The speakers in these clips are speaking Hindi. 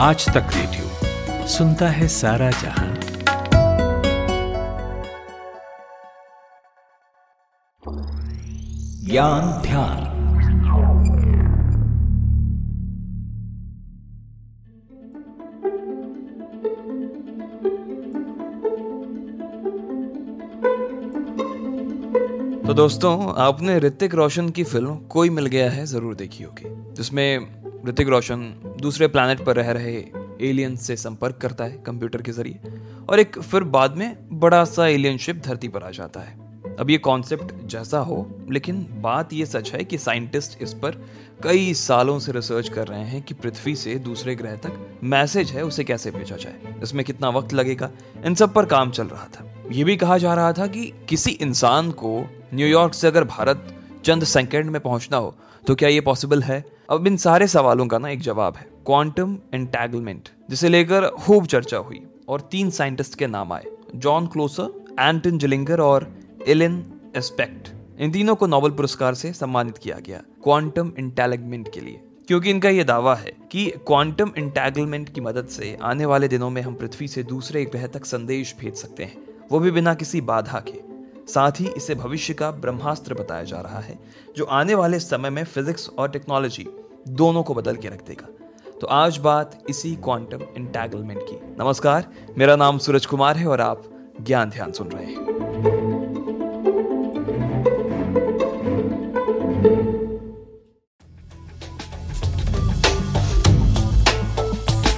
आज तक रेडियो सुनता है सारा जहाँ। ज्ञान ध्यान। तो दोस्तों, आपने ऋतिक रोशन की फ़िल्म कोई मिल गया है ज़रूर देखी होगी, जिसमें ऋतिक रोशन दूसरे प्लानट पर रह रहे एलियन से संपर्क करता है कंप्यूटर के ज़रिए और एक फिर बाद में बड़ा सा एलियन शिप धरती पर आ जाता है। अब ये कॉन्सेप्ट जैसा हो, लेकिन बात ये सच है कि साइंटिस्ट इस पर कई सालों से रिसर्च कर रहे हैं कि पृथ्वी से दूसरे ग्रह तक मैसेज है, उसे कैसे भेजा जाए, इसमें कितना वक्त लगेगा, इन सब पर काम चल रहा था। ये भी कहा जा रहा था कि किसी इंसान को न्यूयॉर्क से अगर भारत चंद सेकंड में पहुँचना हो तो क्या ये पॉसिबल है? अब इन सारे सवालों का ना एक जवाब है क्वांटम एंटैगलमेंट जिसे लेकर खूब चर्चा हुई और तीन साइंटिस्ट के नाम आए जॉन क्लोसर एंटन जिलिंगर और एलिन एस्पेक्ट इन तीनों को नोबेल पुरस्कार से सम्मानित किया गया क्वांटम इंटेलिगमेंट के लिए। क्योंकि इनका यह दावा है कि क्वांटम इंटैगलमेंट की मदद से आने वाले दिनों में हम पृथ्वी से दूसरे ग्रह तक संदेश भेज सकते हैं, वो भी बिना किसी बाधा के। साथ ही इसे भविष्य का ब्रह्मास्त्र बताया जा रहा है, जो आने वाले समय में फिजिक्स और टेक्नोलॉजी दोनों को बदल के रख देगा। तो आज बात इसी क्वांटम इंटैगलमेंट की। नमस्कार, मेरा नाम सूरज कुमार है और आप ज्ञान ध्यान सुन रहे हैं।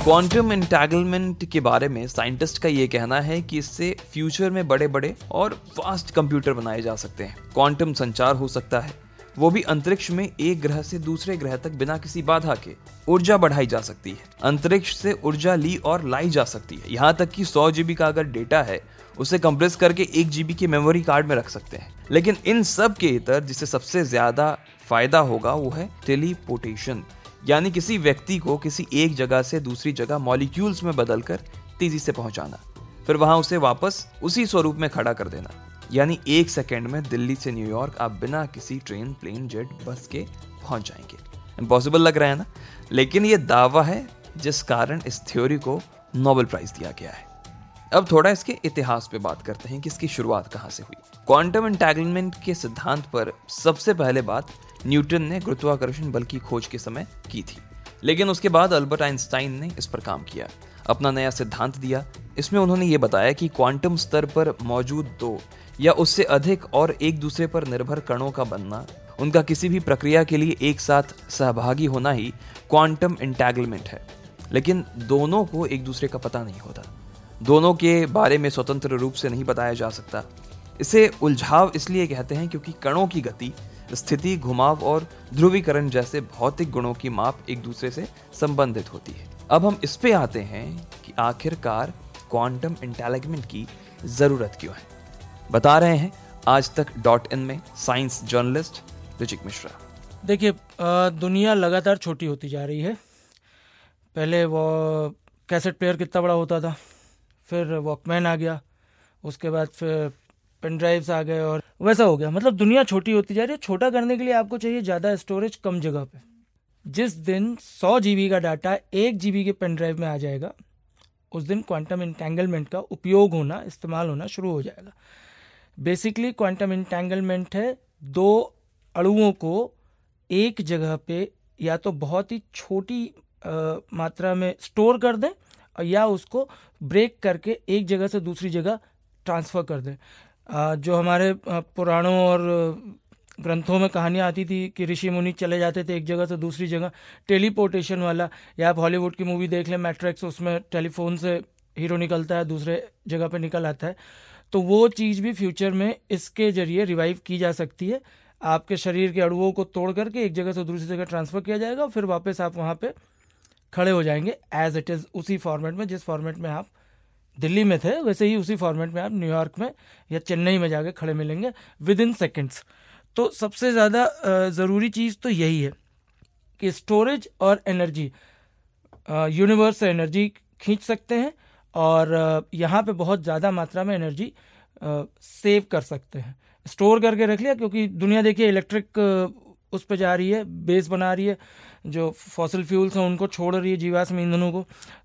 क्वांटम इंटैगलमेंट के बारे में साइंटिस्ट का ये कहना है कि इससे फ्यूचर में बड़े बड़े और फास्ट कंप्यूटर बनाए जा सकते हैं। क्वांटम संचार हो सकता है। वो भी अंतरिक्ष में एक ग्रह से दूसरे ग्रह तक बिना किसी बाधा के ऊर्जा बढ़ाई जा सकती है। अंतरिक्ष से ऊर्जा ली और लाई जा सकती है। यहाँ तक कि सौ जीबी का अगर डेटा है, उसे कंप्रेस करके एक जीबी के मेमोरी कार्ड में रख सकते हैं। लेकिन इन सब के इतर जिसे सबसे ज़्यादा फ़ायदा होगा वो है टेलीपोर्टेशन यानी किसी व्यक्ति को किसी एक जगह से दूसरी जगह मॉलिक्यूल्स में बदलकर तेज़ी से पहुंचाना। फिर वहाँ उसे वापस उसी स्वरूप में खड़ा कर देना। यानी एक सेकेंड में दिल्ली से न्यूयॉर्क आप बिना किसी ट्रेन, प्लेन, जेट, बस के पहुँच जाएँगे। इम्पॉसिबल लग रहा है ना? लेकिन ये दावा है जिस कारण इस थ्योरी को नोबेल प्राइज दिया गया है। अब थोड़ा इसके इतिहास पे बात करते हैं कि इसकी शुरुआत कहाँ से हुई। क्वांटम एंटैगलमेंट के सिद्धांत पर सबसे पहले बात न्यूटन ने गुरुत्वाकर्षण बल की खोज के समय की थी। लेकिन उसके बाद अल्बर्ट आइंस्टाइन ने इस पर काम किया, अपना नया सिद्धांत दिया। इसमें उन्होंने ये बताया कि क्वांटम स्तर पर मौजूद दो या उससे अधिक और एक दूसरे पर निर्भर कणों का बनना, उनका किसी भी प्रक्रिया के लिए एक साथ सहभागी होना ही क्वांटम इंटैगलमेंट है। लेकिन दोनों को एक दूसरे का पता नहीं होता। दोनों के बारे में स्वतंत्र रूप से नहीं बताया जा सकता। इसे उलझाव इसलिए कहते हैं क्योंकि कणों की गति, स्थिति, घुमाव और ध्रुवीकरण जैसे भौतिक गुणों की माप एक दूसरे से संबंधित होती है। अब हम इस पे आते हैं कि आखिरकार क्वांटम इंटेलिगमेंट की ज़रूरत क्यों है। बता रहे हैं आज तक डॉट इन में साइंस जर्नलिस्ट ऋचिक मिश्रा। देखिए दुनिया लगातार छोटी होती जा रही है। पहले वो कैसेट प्लेयर कितना बड़ा होता था? फिर वॉकमैन आ गया उसके बाद फिर पेन ड्राइव्स आ गए और वैसा हो गया। मतलब दुनिया छोटी होती जा रही है छोटा करने के लिए आपको चाहिए ज़्यादा स्टोरेज कम जगह पे। जिस दिन 100 जीबी का डाटा एक जीबी के पेन ड्राइव में आ जाएगा उस दिन क्वांटम इंटेंगलमेंट का उपयोग होना इस्तेमाल होना शुरू हो जाएगा। बेसिकली क्वांटम इंटेंगलमेंट है दो अणुओं को एक जगह पे या तो बहुत ही छोटी आ, मात्रा में स्टोर कर दें या उसको ब्रेक करके एक जगह से दूसरी जगह ट्रांसफ़र कर दें। जो हमारे पुराणों और ग्रंथों में कहानियाँ आती थी कि ऋषि मुनि चले जाते थे एक जगह से दूसरी जगह टेलीपोर्टेशन वाला, या आप हॉलीवुड की मूवी देख लें मैट्रिक्स उसमें टेलीफोन से हीरो निकलता है, दूसरे जगह पे निकल आता है। तो वो चीज़ भी फ्यूचर में इसके ज़रिए रिवाइव की जा सकती है। आपके शरीर के अड़ुओं को तोड़ करके एक जगह से दूसरी जगह ट्रांसफ़र किया जाएगा और फिर वापस आप वहाँ पे खड़े हो जाएँगे एज इट इज़ उसी फॉर्मेट में, जिस फॉर्मेट में आप दिल्ली में थे, वैसे ही उसी फॉर्मेट में आप न्यूयॉर्क में या चेन्नई में जाके खड़े मिलेंगे विद इन सेकेंड्स तो सबसे ज़्यादा ज़रूरी चीज़ तो यही है कि स्टोरेज और एनर्जी यूनिवर्स से एनर्जी खींच सकते हैं और यहाँ पे बहुत ज़्यादा मात्रा में एनर्जी सेव कर सकते हैं। स्टोर करके रख लिया, क्योंकि दुनिया देखिए इलेक्ट्रिक उस पर जा रही है बेस बना रही है, जो फॉसिल फ्यूल्स हैं, उनको छोड़ रही है जीवाश्म ईंधनों को।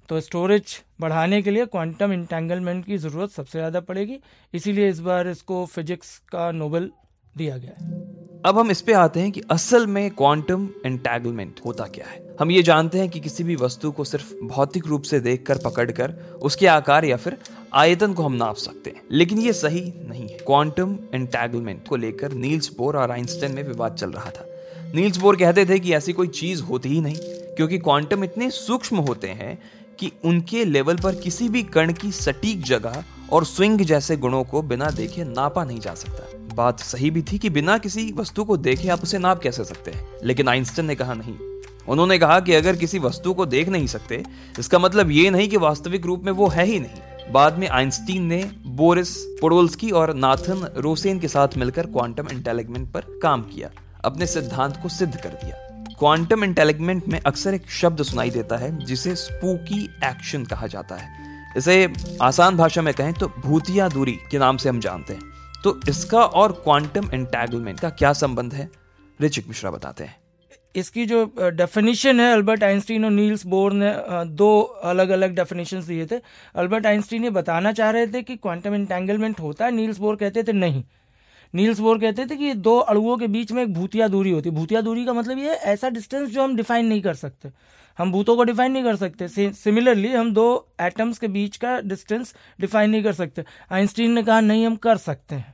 तो स्टोरेज बढ़ाने के लिए क्वांटम इंटेंगलमेंट की ज़रूरत सबसे ज़्यादा पड़ेगी, इसीलिए इस बार इसको फिजिक्स का नोबल दिया गया है। अब हम इस पे आते हैं कि असल में क्वांटम एंटैगलमेंट होता क्या है। हम ये जानते हैं कि किसी भी वस्तु को सिर्फ़ भौतिक रूप से देखकर, पकड़कर, उसके आकार या फिर आयतन को हम नाप सकते हैं। लेकिन ये सही नहीं है। क्वांटम एंटैगलमेंट को लेकर नील्स बोर और आइंस्टाइन में विवाद चल रहा था। नील्स बोर कहते थे कि ऐसी कोई चीज़ होती ही नहीं, क्योंकि क्वांटम इतने सूक्ष्म होते हैं कि उनके लेवल पर किसी भी कण की सटीक जगह और स्विंग जैसे गुणों को बिना देखे नापा नहीं जा सकता। बात सही भी थी कि बिना किसी वस्तु को देखे आप उसे नाप कैसे सकते हैं, लेकिन आइंस्टाइन ने कहा नहीं। उन्होंने कहा कि अगर किसी वस्तु को देख नहीं सकते, इसका मतलब ये नहीं कि वास्तविक रूप में वो है ही नहीं। बाद में आइंस्टीन ने बोरिस, पोडोल्स्की और नाथन रोसेन के साथ मिलकर क्वांटम इंटेलिगमेंट पर काम किया। अपने सिद्धांत को सिद्ध कर दिया। क्वांटम इंटेलिगमेंट में अक्सर एक शब्द सुनाई देता है, जिसे स्पूकी एक्शन कहा जाता है। इसे आसान भाषा में कहें तो भूतिया दूरी के नाम से हम जानते हैं। तो इसका और क्वांटम एंटैगलमेंट का क्या संबंध है? रिचिक मिश्रा बताते हैं। इसकी जो डेफिनेशन है, अल्बर्ट आइंस्टीन और नील्स बोर ने दो अलग अलग डेफिनेशन दिए थे। अल्बर्ट आइंस्टीन ये बताना चाह रहे थे कि क्वांटम इंटेंगलमेंट होता है, नील्स बोर कहते थे नहीं। नील्स बोर कहते थे कि दो अड़ुओं के बीच में एक भूतिया दूरी होती है। भूतिया दूरी का मतलब ये ऐसा डिस्टेंस जो हम डिफाइन नहीं कर सकते। हम भूतों को डिफाइन नहीं कर सकते। सिमिलरली हम दो एटम्स के बीच का डिस्टेंस डिफाइन नहीं कर सकते। आइंस्टीन ने कहा, नहीं, हम कर सकते हैं।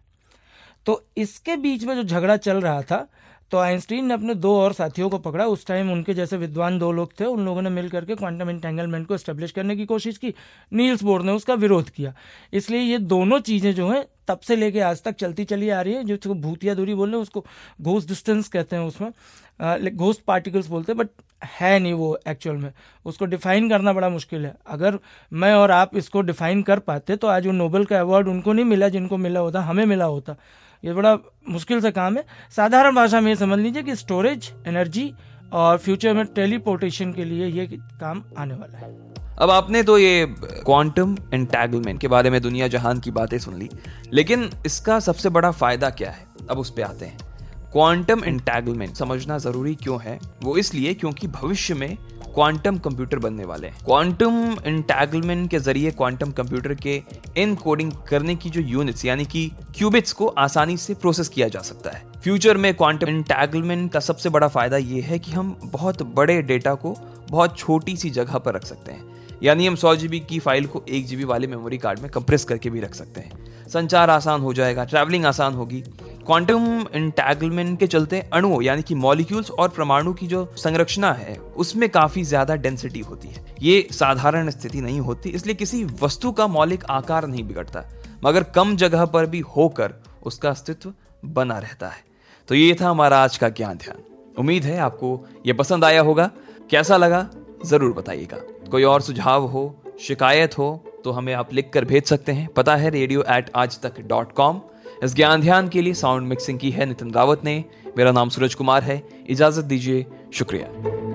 तो इसके बीच में जो झगड़ा चल रहा था तो आइंस्टीन ने अपने दो और साथियों को पकड़ा। उस टाइम उनके जैसे विद्वान दो लोग थे। उन लोगों ने मिल करके क्वांटम इंटेंगलमेंट को स्टेब्लिश करने की कोशिश की। नील्स बोर्ड ने उसका विरोध किया। इसलिए ये दोनों चीज़ें जो हैं, तब से लेके आज तक चलती चली आ रही है। जो भूतिया दूरी बोल रहे हैं उसको घोस्ट डिस्टेंस कहते हैं उसमें। घोस्ट पार्टिकल्स बोलते हैं बट है नहीं वो एक्चुअल में। उसको डिफाइन करना बड़ा मुश्किल है। अगर मैं और आप इसको डिफाइन कर पाते तो आज वो नोबल का अवार्ड उनको नहीं मिला, जिनको मिला होता, हमें मिला होता। ये बड़ा मुश्किल से काम है। साधारण भाषा में ये समझ लीजिए कि स्टोरेज एनर्जी और फ्यूचर में टेलीपोर्टेशन के लिए ये काम आने वाला है। अब आपने तो ये क्वांटम एंटैगलमेंट के बारे में दुनिया जहान की बातें सुन ली, लेकिन इसका सबसे बड़ा फ़ायदा क्या है? अब उस पर आते हैं। क्वांटम एंटैगलमेंट समझना ज़रूरी क्यों है? वो इसलिए क्योंकि भविष्य में क्वांटम कंप्यूटर बनने वाले हैं। क्वांटम इंटैगलमेंट के ज़रिए क्वांटम कंप्यूटर के इन कोडिंग करने की जो यूनिट्स यानी कि क्यूबिट्स को आसानी से प्रोसेस किया जा सकता है। फ्यूचर में क्वांटम इंटैगलमेंट का सबसे बड़ा फ़ायदा ये है कि हम बहुत बड़े डेटा को बहुत छोटी सी जगह पर रख सकते हैं। यानी हम सौ जीबी की फ़ाइल को एक जीबी वाले मेमोरी कार्ड में कंप्रेस करके भी रख सकते हैं। संचार आसान हो जाएगा ट्रैवलिंग आसान होगी। क्वांटम इंटैगलमेंट के चलते अणुओं, यानी कि मॉलिक्यूल्स और परमाणु की जो संरचना है, उसमें काफ़ी ज़्यादा डेंसिटी होती है। ये साधारण स्थिति नहीं होती, इसलिए किसी वस्तु का मौलिक आकार नहीं बिगड़ता, मगर कम जगह पर भी होकर उसका अस्तित्व बना रहता है। तो ये था हमारा आज का ज्ञान ध्यान। उम्मीद है आपको ये पसंद आया होगा। कैसा लगा, ज़रूर बताइएगा। कोई और सुझाव हो, शिकायत हो तो हमें आप लिख कर भेज सकते हैं। पता है रेडियो एट आज तक डॉट कॉम इस ज्ञान ध्यान के लिए साउंड मिक्सिंग की है नितिन रावत ने। मेरा नाम सूरज कुमार है। इजाज़त दीजिए। शुक्रिया।